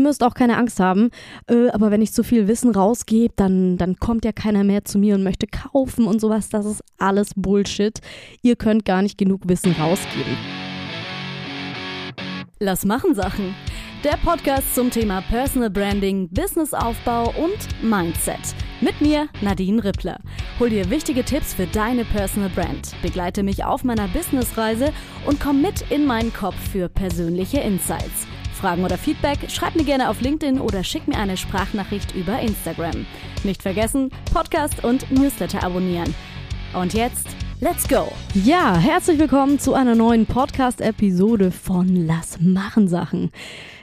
ihr müsst auch keine Angst haben, äh, aber wenn ich zu viel Wissen rausgebe, dann, dann kommt ja keiner mehr zu mir und möchte kaufen und sowas. Das ist alles Bullshit. Ihr könnt gar nicht genug Wissen rausgeben. Lass machen Sachen. Der Podcast zum Thema Personal Branding, Businessaufbau und Mindset. Mit mir, Nadine Rippler. Hol dir wichtige Tipps für deine Personal Brand. Begleite mich auf meiner Businessreise und komm mit in meinen Kopf für persönliche Insights. Fragen oder Feedback, schreib mir gerne auf LinkedIn oder schick mir eine Sprachnachricht über Instagram. Nicht vergessen, Podcast und Newsletter abonnieren. Und jetzt, let's go! Ja, herzlich willkommen zu einer neuen Podcast-Episode von Lass machen Sachen.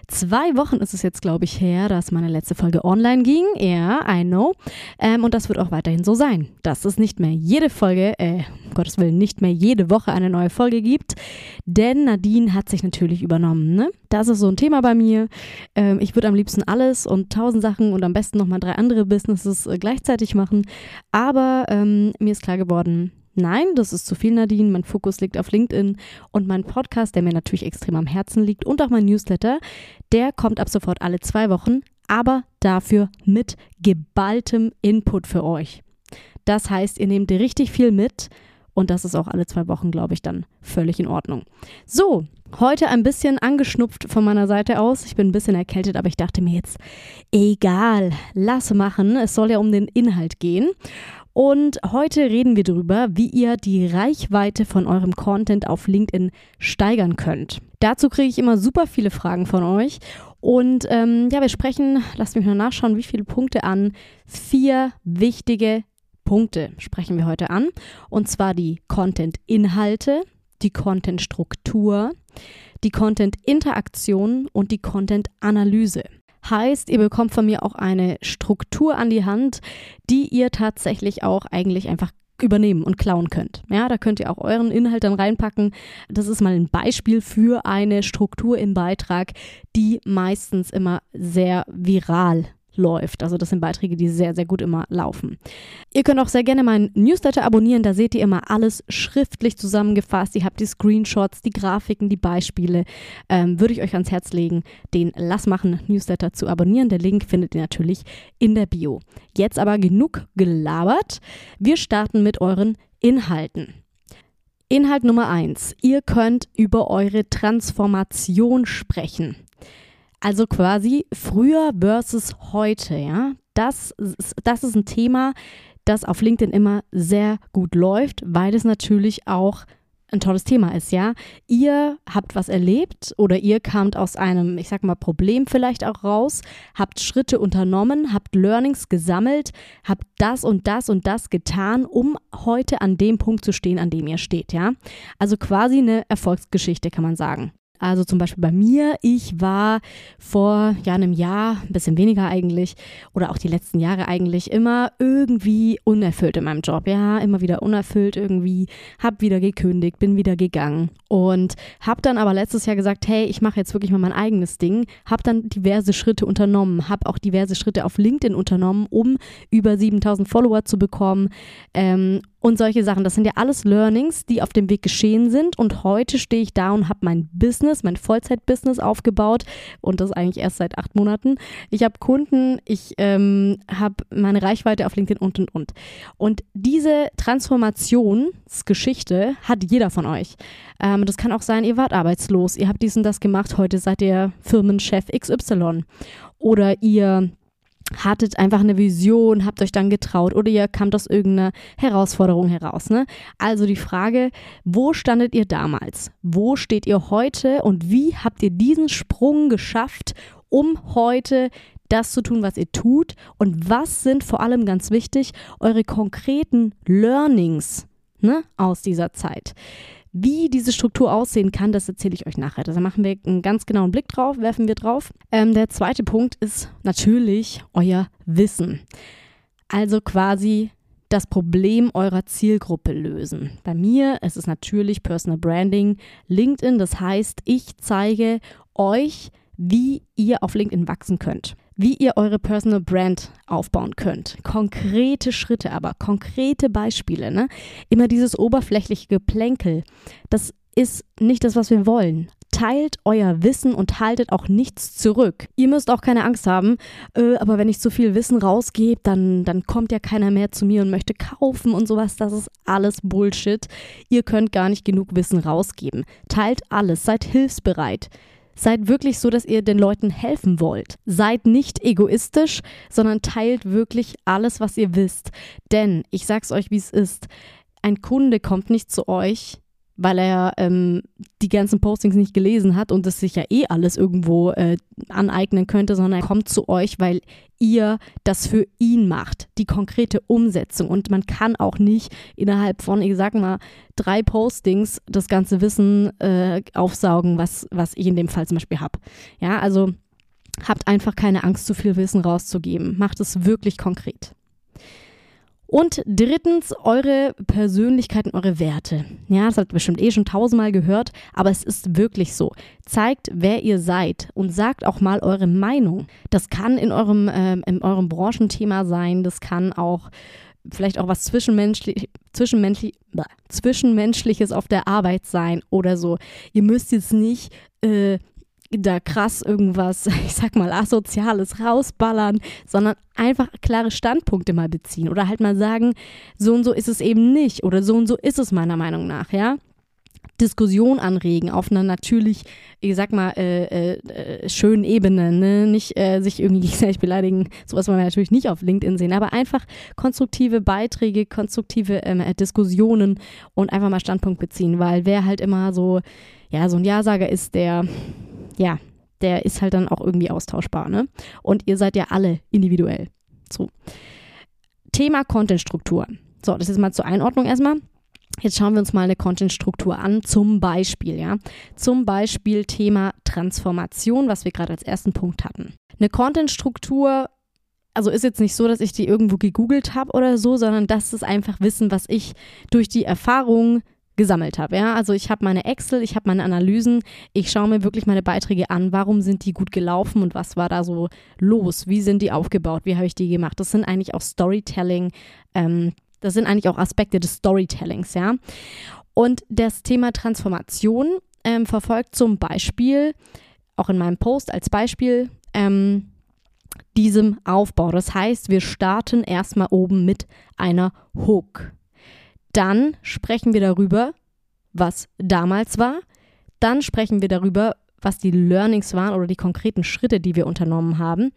Zwei Wochen ist es jetzt, glaube ich, her, dass meine letzte Folge online ging. Ja, I know. Ähm, und das wird auch weiterhin so sein, dass es nicht mehr jede Folge, äh, um Gottes Willen, nicht mehr jede Woche eine neue Folge gibt. Denn Nadine hat sich natürlich übernommen. Ne? Das ist so ein Thema bei mir. Ähm, ich würde am liebsten alles und tausend Sachen und am besten nochmal drei andere Businesses äh, gleichzeitig machen. Aber ähm, mir ist klar geworden, Nein, das ist zu viel, Nadine. Mein Fokus liegt auf LinkedIn und mein Podcast, der mir natürlich extrem am Herzen liegt und auch mein Newsletter, der kommt ab sofort alle zwei Wochen, aber dafür mit geballtem Input für euch. Das heißt, ihr nehmt richtig viel mit und das ist auch alle zwei Wochen, glaube ich, dann völlig in Ordnung. So, heute ein bisschen angeschnupft von meiner Seite aus. Ich bin ein bisschen erkältet, aber ich dachte mir jetzt, egal, lass machen. Es soll ja um den Inhalt gehen. Und heute reden wir darüber, wie ihr die Reichweite von eurem Content auf LinkedIn steigern könnt. Dazu kriege ich immer super viele Fragen von euch. Und ähm, ja, wir sprechen, lasst mich mal nachschauen, wie viele Punkte an. Vier wichtige Punkte sprechen wir heute an. Und zwar die Content-Inhalte, die Content-Struktur, die Content-Interaktion und die Content-Analyse. Heißt, ihr bekommt von mir auch eine Struktur an die Hand, die ihr tatsächlich auch eigentlich einfach übernehmen und klauen könnt. Ja, da könnt ihr auch euren Inhalt dann reinpacken. Das ist mal ein Beispiel für eine Struktur im Beitrag, die meistens immer sehr viral läuft. Also das sind Beiträge, die sehr, sehr gut immer laufen. Ihr könnt auch sehr gerne meinen Newsletter abonnieren. Da seht ihr immer alles schriftlich zusammengefasst. Ihr habt die Screenshots, die Grafiken, die Beispiele. Ähm, würde ich euch ans Herz legen, den Lass machen Newsletter zu abonnieren. Der Link findet ihr natürlich in der Bio. Jetzt aber genug gelabert. Wir starten mit euren Inhalten. Inhalt Nummer eins: Ihr könnt über eure Transformation sprechen. Also quasi früher versus heute, ja. Das, das ist ein Thema, das auf LinkedIn immer sehr gut läuft, weil es natürlich auch ein tolles Thema ist, ja. Ihr habt was erlebt oder ihr kamt aus einem, ich sag mal, Problem vielleicht auch raus, habt Schritte unternommen, habt Learnings gesammelt, habt das und das und das getan, um heute an dem Punkt zu stehen, an dem ihr steht, ja. Also quasi eine Erfolgsgeschichte, kann man sagen. Also zum Beispiel bei mir, ich war vor ja, einem Jahr, ein bisschen weniger eigentlich, oder auch die letzten Jahre eigentlich immer irgendwie unerfüllt in meinem Job. Ja, immer wieder unerfüllt irgendwie, hab wieder gekündigt, bin wieder gegangen und hab dann aber letztes Jahr gesagt, hey, ich mache jetzt wirklich mal mein eigenes Ding, hab dann diverse Schritte unternommen, hab auch diverse Schritte auf LinkedIn unternommen, um über 7000 Follower zu bekommen ähm, und solche Sachen. Das sind ja alles Learnings, die auf dem Weg geschehen sind. Und heute stehe ich da und habe mein Business, mein Vollzeit-Business aufgebaut. Und das eigentlich erst seit acht Monaten. Ich habe Kunden, ich ähm, habe meine Reichweite auf LinkedIn und und und. Und diese Transformationsgeschichte hat jeder von euch. Ähm, das kann auch sein, ihr wart arbeitslos, ihr habt dies und das gemacht, heute seid ihr Firmenchef XY. Oder ihr hattet einfach eine Vision, habt euch dann getraut oder ihr kamt aus irgendeiner Herausforderung heraus. Ne? Also die Frage, wo standet ihr damals? Wo steht ihr heute und wie habt ihr diesen Sprung geschafft, um heute das zu tun, was ihr tut? Und was sind vor allem ganz wichtig eure konkreten Learnings ne, aus dieser Zeit? Wie diese Struktur aussehen kann, das erzähle ich euch nachher. Da machen wir einen ganz genauen Blick drauf, werfen wir drauf. Ähm, der zweite Punkt ist natürlich euer Wissen. Also quasi das Problem eurer Zielgruppe lösen. Bei mir ist es natürlich Personal Branding, LinkedIn. Das heißt, ich zeige euch, wie ihr auf LinkedIn wachsen könnt wie ihr eure Personal Brand aufbauen könnt. Konkrete Schritte aber, konkrete Beispiele. Ne? Immer dieses oberflächliche Geplänkel, das ist nicht das, was wir wollen. Teilt euer Wissen und haltet auch nichts zurück. Ihr müsst auch keine Angst haben, äh, aber wenn ich zu viel Wissen rausgebe, dann, dann kommt ja keiner mehr zu mir und möchte kaufen und sowas. Das ist alles Bullshit. Ihr könnt gar nicht genug Wissen rausgeben. Teilt alles, seid hilfsbereit. Seid wirklich so, dass ihr den Leuten helfen wollt. Seid nicht egoistisch, sondern teilt wirklich alles, was ihr wisst. Denn ich sag's euch, wie es ist. Ein Kunde kommt nicht zu euch, weil er ähm, die ganzen Postings nicht gelesen hat und es sich ja eh alles irgendwo äh, aneignen könnte, sondern er kommt zu euch, weil ihr das für ihn macht, die konkrete Umsetzung. Und man kann auch nicht innerhalb von, ich sag mal, drei Postings das ganze Wissen äh, aufsaugen, was, was ich in dem Fall zum Beispiel habe. Ja, also habt einfach keine Angst, zu viel Wissen rauszugeben. Macht es wirklich konkret. Und drittens, eure Persönlichkeit und eure Werte. Ja, das habt ihr bestimmt eh schon tausendmal gehört, aber es ist wirklich so. Zeigt, wer ihr seid und sagt auch mal eure Meinung. Das kann in eurem, äh, in eurem Branchenthema sein, das kann auch vielleicht auch was zwischenmenschlich, zwischenmenschlich, zwischenmenschliches auf der Arbeit sein oder so. Ihr müsst jetzt nicht äh, da krass irgendwas, ich sag mal, asoziales rausballern, sondern einfach klare Standpunkte mal beziehen oder halt mal sagen, so und so ist es eben nicht oder so und so ist es meiner Meinung nach, ja. Diskussion anregen auf einer natürlich, ich sag mal, äh, äh, schönen Ebene, ne? nicht äh, sich irgendwie gegenseitig beleidigen, sowas wollen wir natürlich nicht auf LinkedIn sehen, aber einfach konstruktive Beiträge, konstruktive ähm, Diskussionen und einfach mal Standpunkt beziehen, weil wer halt immer so, ja, so ein Ja-Sager ist, der ja, der ist halt dann auch irgendwie austauschbar, ne? Und ihr seid ja alle individuell. So. Thema Contentstruktur. So, das ist mal zur Einordnung erstmal. Jetzt schauen wir uns mal eine Contentstruktur an, zum Beispiel, ja. Zum Beispiel Thema Transformation, was wir gerade als ersten Punkt hatten. Eine Contentstruktur, also ist jetzt nicht so, dass ich die irgendwo gegoogelt habe oder so, sondern das ist einfach Wissen, was ich durch die Erfahrung gesammelt habe. Ja? Also ich habe meine Excel, ich habe meine Analysen, ich schaue mir wirklich meine Beiträge an, warum sind die gut gelaufen und was war da so los, wie sind die aufgebaut, wie habe ich die gemacht. Das sind eigentlich auch Storytelling, ähm, das sind eigentlich auch Aspekte des Storytellings, ja. Und das Thema Transformation ähm, verfolgt zum Beispiel, auch in meinem Post als Beispiel, ähm, diesem Aufbau. Das heißt, wir starten erstmal oben mit einer Hook. Dann sprechen wir darüber, was damals war. Dann sprechen wir darüber, was die Learnings waren oder die konkreten Schritte, die wir unternommen haben.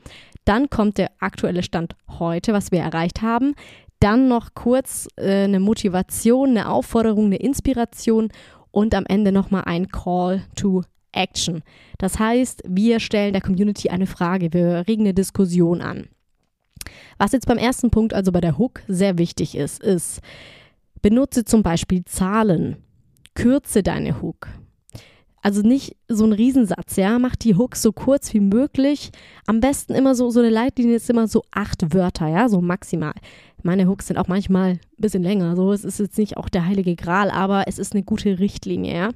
Dann kommt der aktuelle Stand heute, was wir erreicht haben. Dann noch kurz äh, eine Motivation, eine Aufforderung, eine Inspiration und am Ende nochmal ein Call to Action. Das heißt, wir stellen der Community eine Frage, wir regen eine Diskussion an. Was jetzt beim ersten Punkt, also bei der Hook, sehr wichtig ist, ist, Benutze zum Beispiel Zahlen. Kürze deine Hook. Also nicht so ein Riesensatz, ja. Mach die Hook so kurz wie möglich. Am besten immer so, so eine Leitlinie ist immer so acht Wörter, ja, so maximal. Meine Hooks sind auch manchmal ein bisschen länger. So, es ist jetzt nicht auch der heilige Gral, aber es ist eine gute Richtlinie, ja.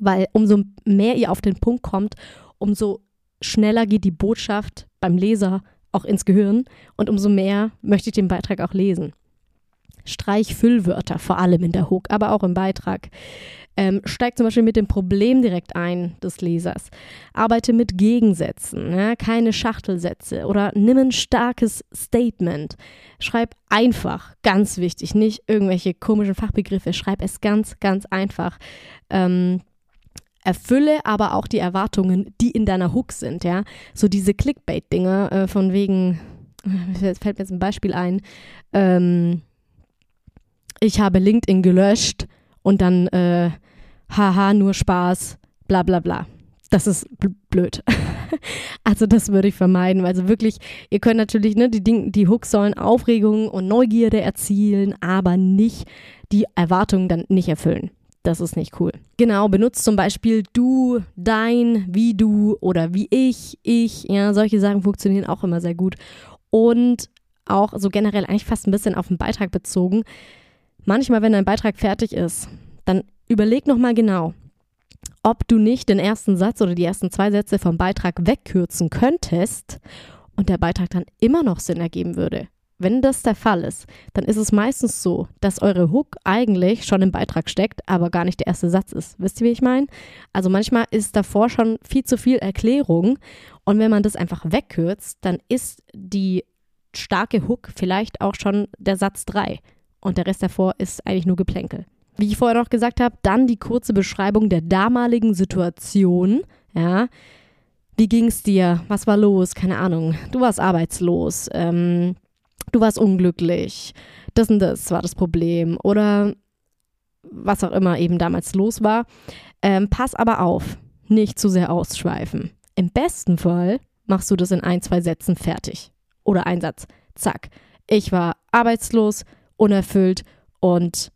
Weil umso mehr ihr auf den Punkt kommt, umso schneller geht die Botschaft beim Leser auch ins Gehirn und umso mehr möchte ich den Beitrag auch lesen. Streich Füllwörter, vor allem in der Hook, aber auch im Beitrag. Ähm, steig zum Beispiel mit dem Problem direkt ein des Lesers. Arbeite mit Gegensätzen, ja, keine Schachtelsätze oder nimm ein starkes Statement. Schreib einfach, ganz wichtig, nicht irgendwelche komischen Fachbegriffe. Schreib es ganz, ganz einfach. Ähm, erfülle aber auch die Erwartungen, die in deiner Hook sind, ja. So diese Clickbait-Dinger äh, von wegen, äh, fällt mir jetzt ein Beispiel ein, ähm, ich habe LinkedIn gelöscht und dann, äh, haha, nur Spaß, bla bla bla. Das ist blöd. also das würde ich vermeiden. Also wirklich, ihr könnt natürlich, ne, die, Ding, die Hooks sollen Aufregung und Neugierde erzielen, aber nicht die Erwartungen dann nicht erfüllen. Das ist nicht cool. Genau, benutzt zum Beispiel du, dein, wie du oder wie ich, ich. Ja, solche Sachen funktionieren auch immer sehr gut. Und auch so generell eigentlich fast ein bisschen auf den Beitrag bezogen manchmal, wenn dein Beitrag fertig ist, dann überleg nochmal genau, ob du nicht den ersten Satz oder die ersten zwei Sätze vom Beitrag wegkürzen könntest und der Beitrag dann immer noch Sinn ergeben würde. wenn das der Fall ist, dann ist es meistens so, dass eure Hook eigentlich schon im Beitrag steckt, aber gar nicht der erste Satz ist. Wisst ihr, wie ich meine? Also manchmal ist davor schon viel zu viel Erklärung und wenn man das einfach wegkürzt, dann ist die starke Hook vielleicht auch schon der Satz 3 und der Rest davor ist eigentlich nur Geplänkel. Wie ich vorher noch gesagt habe, dann die kurze Beschreibung der damaligen Situation, ja, wie ging es dir? Was war los? Keine Ahnung. Du warst arbeitslos. Ähm, du warst unglücklich. Das und das war das Problem. Oder was auch immer eben damals los war. Ähm, pass aber auf, nicht zu sehr ausschweifen. Im besten Fall machst du das in ein, zwei Sätzen fertig. Oder ein Satz. Zack. Ich war arbeitslos, unerfüllt und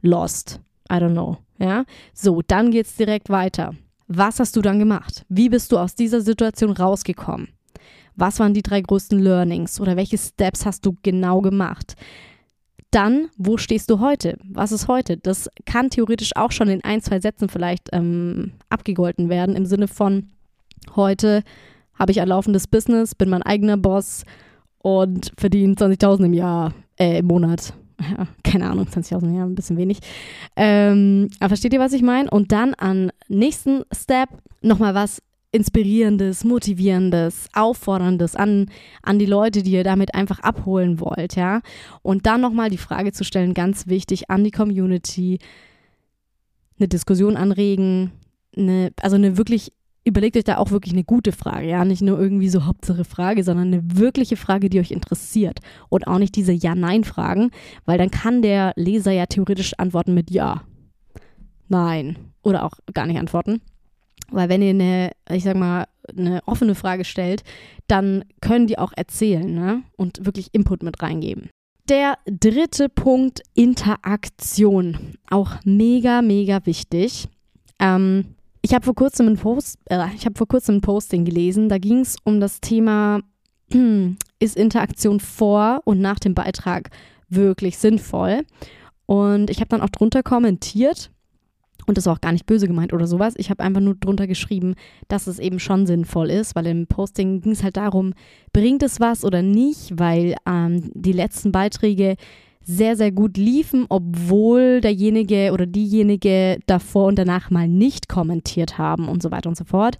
lost. I don't know. Ja. So, dann geht's direkt weiter. Was hast du dann gemacht? Wie bist du aus dieser Situation rausgekommen? Was waren die drei größten Learnings oder welche Steps hast du genau gemacht? Dann, wo stehst du heute? Was ist heute? Das kann theoretisch auch schon in ein, zwei Sätzen vielleicht ähm, abgegolten werden, im Sinne von, heute habe ich ein laufendes Business, bin mein eigener Boss und verdiene 20.000 im Jahr, äh, im Monat ja, keine Ahnung, 20.000 Jahre, ein bisschen wenig. Ähm, aber versteht ihr, was ich meine? Und dann an nächsten Step nochmal was Inspirierendes, Motivierendes, Aufforderndes an, an die Leute, die ihr damit einfach abholen wollt, ja. Und dann nochmal die Frage zu stellen, ganz wichtig, an die Community, eine Diskussion anregen, eine, also eine wirklich überlegt euch da auch wirklich eine gute Frage, ja, nicht nur irgendwie so Hauptsache Frage, sondern eine wirkliche Frage, die euch interessiert und auch nicht diese Ja-Nein-Fragen, weil dann kann der Leser ja theoretisch antworten mit Ja, Nein oder auch gar nicht antworten. Weil wenn ihr eine, ich sag mal, eine offene Frage stellt, dann können die auch erzählen ne? und wirklich Input mit reingeben. Der dritte Punkt, Interaktion. Auch mega, mega wichtig. Ähm, ich habe vor kurzem ein Post, äh, ich habe vor kurzem ein Posting gelesen, da ging es um das Thema, ist Interaktion vor und nach dem Beitrag wirklich sinnvoll? Und ich habe dann auch drunter kommentiert und das war auch gar nicht böse gemeint oder sowas. Ich habe einfach nur drunter geschrieben, dass es eben schon sinnvoll ist, weil im Posting ging es halt darum, bringt es was oder nicht, weil ähm, die letzten Beiträge sehr, sehr gut liefen, obwohl derjenige oder diejenige davor und danach mal nicht kommentiert haben und so weiter und so fort.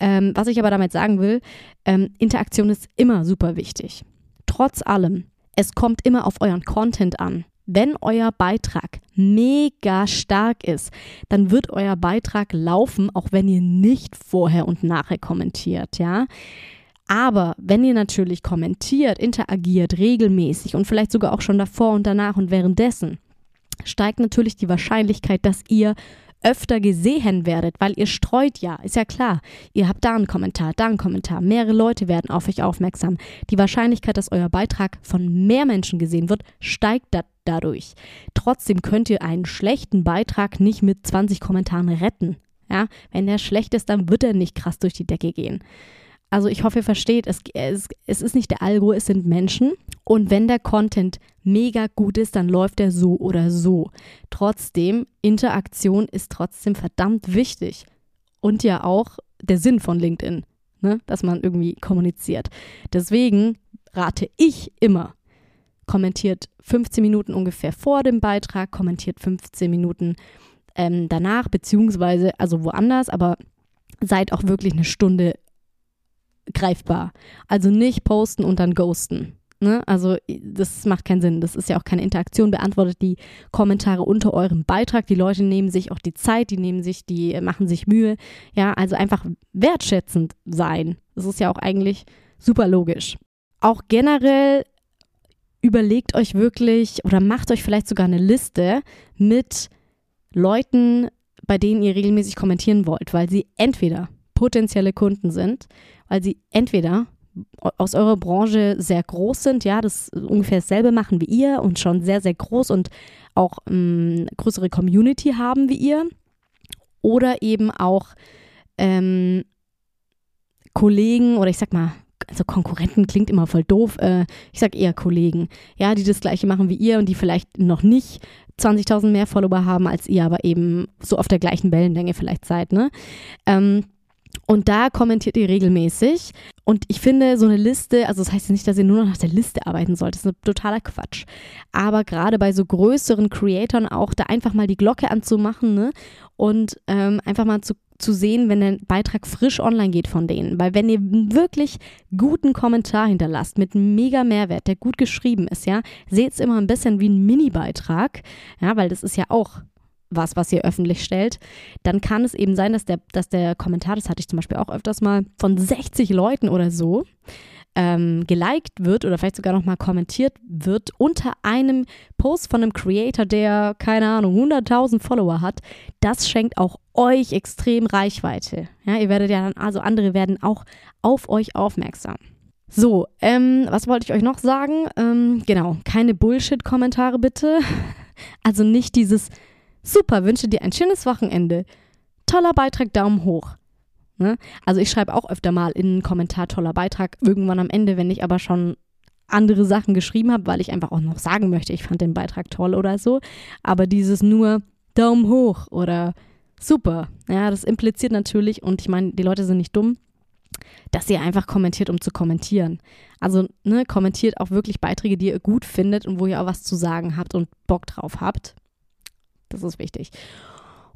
Ähm, was ich aber damit sagen will, ähm, Interaktion ist immer super wichtig. Trotz allem, es kommt immer auf euren Content an. Wenn euer Beitrag mega stark ist, dann wird euer Beitrag laufen, auch wenn ihr nicht vorher und nachher kommentiert, ja. Aber wenn ihr natürlich kommentiert, interagiert regelmäßig und vielleicht sogar auch schon davor und danach und währenddessen, steigt natürlich die Wahrscheinlichkeit, dass ihr öfter gesehen werdet, weil ihr streut ja, ist ja klar. Ihr habt da einen Kommentar, da einen Kommentar, mehrere Leute werden auf euch aufmerksam. Die Wahrscheinlichkeit, dass euer Beitrag von mehr Menschen gesehen wird, steigt da dadurch. Trotzdem könnt ihr einen schlechten Beitrag nicht mit 20 Kommentaren retten. Ja, wenn der schlecht ist, dann wird er nicht krass durch die Decke gehen. Also ich hoffe, ihr versteht, es, es, es ist nicht der Algo, es sind Menschen. Und wenn der Content mega gut ist, dann läuft er so oder so. Trotzdem, Interaktion ist trotzdem verdammt wichtig. Und ja auch der Sinn von LinkedIn, ne? dass man irgendwie kommuniziert. Deswegen rate ich immer, kommentiert 15 Minuten ungefähr vor dem Beitrag, kommentiert 15 Minuten ähm, danach, beziehungsweise also woanders, aber seid auch wirklich eine Stunde greifbar. Also nicht posten und dann ghosten. Ne? Also das macht keinen Sinn. Das ist ja auch keine Interaktion. Beantwortet die Kommentare unter eurem Beitrag. Die Leute nehmen sich auch die Zeit, die nehmen sich, die machen sich Mühe. Ja, also einfach wertschätzend sein. Das ist ja auch eigentlich super logisch. Auch generell überlegt euch wirklich oder macht euch vielleicht sogar eine Liste mit Leuten, bei denen ihr regelmäßig kommentieren wollt, weil sie entweder potenzielle Kunden sind, weil sie entweder aus eurer Branche sehr groß sind, ja, das ungefähr dasselbe machen wie ihr und schon sehr, sehr groß und auch ähm, größere Community haben wie ihr. Oder eben auch ähm, Kollegen oder ich sag mal, also Konkurrenten klingt immer voll doof, äh, ich sag eher Kollegen, ja, die das gleiche machen wie ihr und die vielleicht noch nicht 20.000 mehr Follower haben als ihr, aber eben so auf der gleichen Wellenlänge vielleicht seid, ne? Ähm, Und da kommentiert ihr regelmäßig. Und ich finde, so eine Liste, also das heißt nicht, dass ihr nur noch nach der Liste arbeiten sollt. Das ist totaler Quatsch. Aber gerade bei so größeren Creatoren auch da einfach mal die Glocke anzumachen ne? und ähm, einfach mal zu, zu sehen, wenn der Beitrag frisch online geht von denen. Weil wenn ihr wirklich guten Kommentar hinterlasst mit mega Mehrwert, der gut geschrieben ist, ja, seht es immer ein bisschen wie ein Mini-Beitrag. Ja, weil das ist ja auch was, was ihr öffentlich stellt, dann kann es eben sein, dass der, dass der Kommentar, das hatte ich zum Beispiel auch öfters mal, von 60 Leuten oder so ähm, geliked wird oder vielleicht sogar nochmal kommentiert wird unter einem Post von einem Creator, der, keine Ahnung, 100.000 Follower hat. Das schenkt auch euch extrem Reichweite. Ja, ihr werdet ja dann, also andere werden auch auf euch aufmerksam. So, ähm, was wollte ich euch noch sagen? Ähm, genau, keine Bullshit-Kommentare bitte. Also nicht dieses Super, wünsche dir ein schönes Wochenende. Toller Beitrag, Daumen hoch. Ne? Also ich schreibe auch öfter mal in einen Kommentar toller Beitrag, irgendwann am Ende, wenn ich aber schon andere Sachen geschrieben habe, weil ich einfach auch noch sagen möchte, ich fand den Beitrag toll oder so. Aber dieses nur Daumen hoch oder super, ja, das impliziert natürlich, und ich meine, die Leute sind nicht dumm, dass ihr einfach kommentiert, um zu kommentieren. Also ne, kommentiert auch wirklich Beiträge, die ihr gut findet und wo ihr auch was zu sagen habt und Bock drauf habt. Das ist wichtig.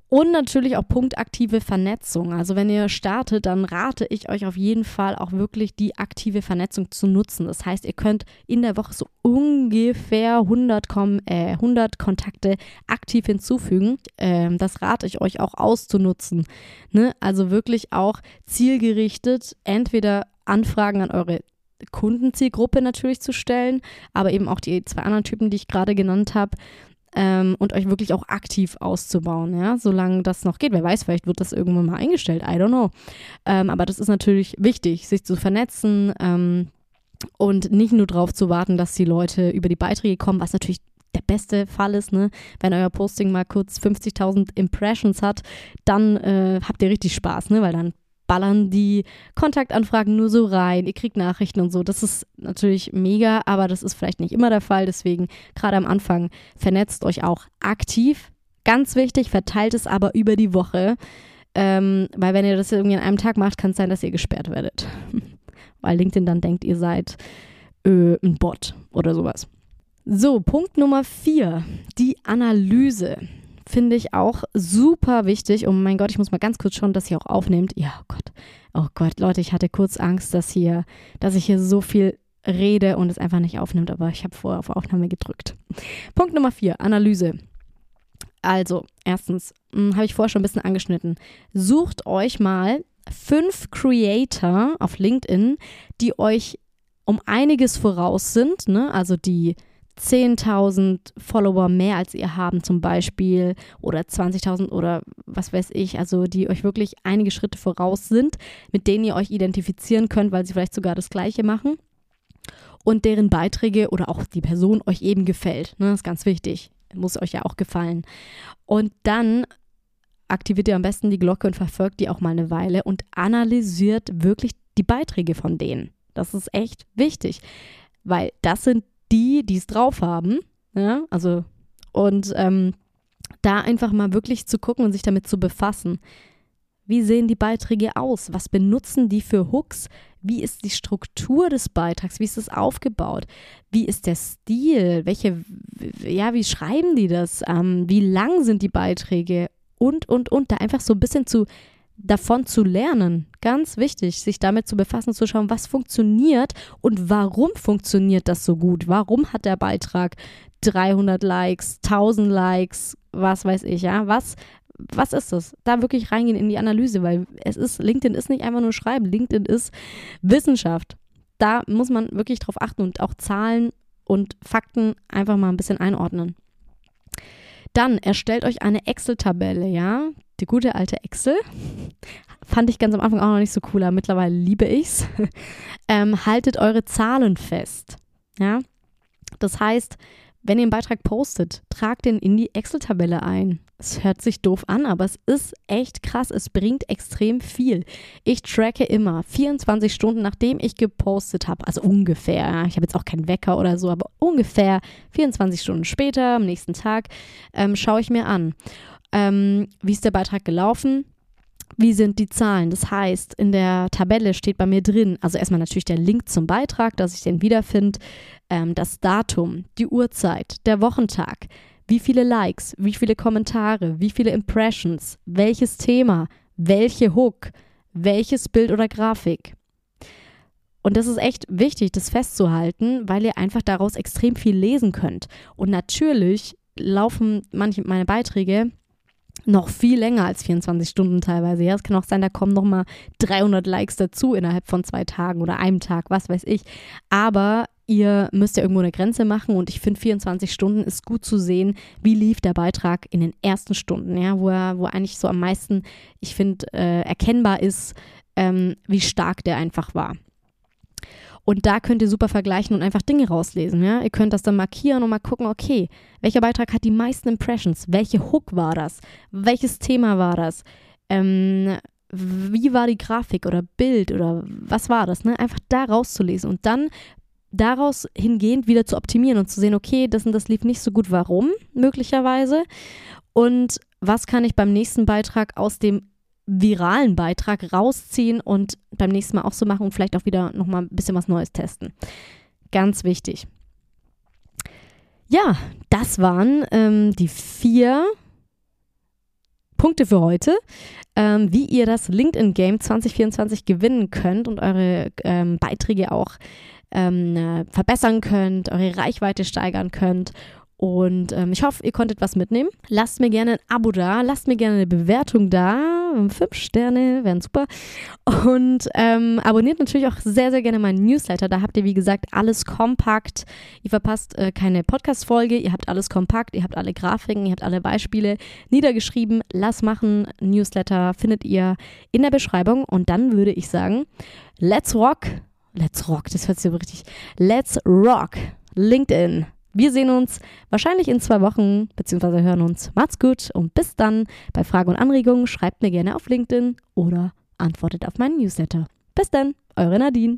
Und natürlich auch punktaktive Vernetzung. Also wenn ihr startet, dann rate ich euch auf jeden Fall auch wirklich die aktive Vernetzung zu nutzen. Das heißt, ihr könnt in der Woche so ungefähr 100, Kom äh, 100 Kontakte aktiv hinzufügen. Ähm, das rate ich euch auch auszunutzen. Ne? Also wirklich auch zielgerichtet entweder Anfragen an eure Kundenzielgruppe natürlich zu stellen, aber eben auch die zwei anderen Typen, die ich gerade genannt habe, ähm, und euch wirklich auch aktiv auszubauen, ja, solange das noch geht. Wer weiß, vielleicht wird das irgendwann mal eingestellt, I don't know. Ähm, aber das ist natürlich wichtig, sich zu vernetzen ähm, und nicht nur darauf zu warten, dass die Leute über die Beiträge kommen, was natürlich der beste Fall ist, ne? wenn euer Posting mal kurz 50.000 Impressions hat, dann äh, habt ihr richtig Spaß, ne? weil dann ballern die Kontaktanfragen nur so rein, ihr kriegt Nachrichten und so. Das ist natürlich mega, aber das ist vielleicht nicht immer der Fall. Deswegen gerade am Anfang vernetzt euch auch aktiv. Ganz wichtig, verteilt es aber über die Woche. Ähm, weil wenn ihr das irgendwie an einem Tag macht, kann es sein, dass ihr gesperrt werdet. weil LinkedIn dann denkt, ihr seid äh, ein Bot oder sowas. So, Punkt Nummer vier, die Analyse finde ich auch super wichtig. Oh mein Gott, ich muss mal ganz kurz schauen, dass ihr auch aufnehmt. Ja, oh Gott. Oh Gott, Leute, ich hatte kurz Angst, dass hier, dass ich hier so viel rede und es einfach nicht aufnimmt, aber ich habe vorher auf Aufnahme gedrückt. Punkt Nummer vier, Analyse. Also, erstens, hm, habe ich vorher schon ein bisschen angeschnitten. Sucht euch mal fünf Creator auf LinkedIn, die euch um einiges voraus sind, ne? also die 10.000 Follower mehr als ihr haben zum Beispiel oder 20.000 oder was weiß ich, also die euch wirklich einige Schritte voraus sind, mit denen ihr euch identifizieren könnt, weil sie vielleicht sogar das gleiche machen und deren Beiträge oder auch die Person euch eben gefällt. Ne? Das ist ganz wichtig, muss euch ja auch gefallen. Und dann aktiviert ihr am besten die Glocke und verfolgt die auch mal eine Weile und analysiert wirklich die Beiträge von denen. Das ist echt wichtig, weil das sind die, die es drauf haben. Ja, also, und ähm, da einfach mal wirklich zu gucken und sich damit zu befassen. Wie sehen die Beiträge aus? Was benutzen die für Hooks? Wie ist die Struktur des Beitrags? Wie ist es aufgebaut? Wie ist der Stil? Welche, ja, wie schreiben die das? Ähm, wie lang sind die Beiträge? Und, und, und. Da einfach so ein bisschen zu davon zu lernen. Ganz wichtig, sich damit zu befassen, zu schauen, was funktioniert und warum funktioniert das so gut? Warum hat der Beitrag 300 Likes, 1000 Likes, was weiß ich, ja? Was, was ist das? Da wirklich reingehen in die Analyse, weil es ist, LinkedIn ist nicht einfach nur Schreiben, LinkedIn ist Wissenschaft. Da muss man wirklich drauf achten und auch Zahlen und Fakten einfach mal ein bisschen einordnen. Dann erstellt euch eine Excel-Tabelle, ja die gute alte Excel. Fand ich ganz am Anfang auch noch nicht so cool, aber mittlerweile liebe ich's. ähm, haltet eure Zahlen fest. Ja. Das heißt, wenn ihr einen Beitrag postet, tragt den in die Excel-Tabelle ein. Es hört sich doof an, aber es ist echt krass. Es bringt extrem viel. Ich tracke immer 24 Stunden, nachdem ich gepostet habe. Also ungefähr. Ich habe jetzt auch keinen Wecker oder so, aber ungefähr 24 Stunden später, am nächsten Tag, ähm, schaue ich mir an ähm, wie ist der Beitrag gelaufen, Wie sind die Zahlen? Das heißt, in der Tabelle steht bei mir drin, also erstmal natürlich der Link zum Beitrag, dass ich den wiederfinde, ähm, das Datum, die Uhrzeit, der Wochentag, wie viele Likes, wie viele Kommentare, wie viele Impressions, welches Thema, welche Hook, welches Bild oder Grafik. Und das ist echt wichtig, das festzuhalten, weil ihr einfach daraus extrem viel lesen könnt. Und natürlich laufen manche meine Beiträge noch viel länger als 24 Stunden teilweise. Ja, es kann auch sein, da kommen noch mal 300 Likes dazu innerhalb von zwei Tagen oder einem Tag, was weiß ich. Aber ihr müsst ja irgendwo eine Grenze machen und ich finde 24 Stunden ist gut zu sehen, wie lief der Beitrag in den ersten Stunden, ja, wo er, wo eigentlich so am meisten, ich finde, äh, erkennbar ist, ähm, wie stark der einfach war. Und da könnt ihr super vergleichen und einfach Dinge rauslesen. Ja? Ihr könnt das dann markieren und mal gucken, okay, welcher Beitrag hat die meisten Impressions? Welche Hook war das? Welches Thema war das? Ähm, wie war die Grafik oder Bild oder was war das? Ne? Einfach da rauszulesen und dann daraus hingehend wieder zu optimieren und zu sehen, okay, das und das lief nicht so gut, warum möglicherweise und was kann ich beim nächsten Beitrag aus dem viralen Beitrag rausziehen und beim nächsten Mal auch so machen und vielleicht auch wieder nochmal ein bisschen was Neues testen. Ganz wichtig. Ja, das waren ähm, die vier Punkte für heute, ähm, wie ihr das LinkedIn Game 2024 gewinnen könnt und eure ähm, Beiträge auch ähm, äh, verbessern könnt, eure Reichweite steigern könnt und ähm, ich hoffe, ihr konntet was mitnehmen. Lasst mir gerne ein Abo da, lasst mir gerne eine Bewertung da. Fünf Sterne wären super. Und ähm, abonniert natürlich auch sehr, sehr gerne meinen Newsletter. Da habt ihr, wie gesagt, alles kompakt. Ihr verpasst äh, keine Podcast-Folge. Ihr habt alles kompakt. Ihr habt alle Grafiken, ihr habt alle Beispiele niedergeschrieben. Lass machen. Newsletter findet ihr in der Beschreibung. Und dann würde ich sagen, let's rock. Let's rock, das hört sich so richtig. Let's rock. LinkedIn. Wir sehen uns wahrscheinlich in zwei Wochen, beziehungsweise hören uns. Macht's gut und bis dann. Bei Fragen und Anregungen schreibt mir gerne auf LinkedIn oder antwortet auf meinen Newsletter. Bis dann, eure Nadine.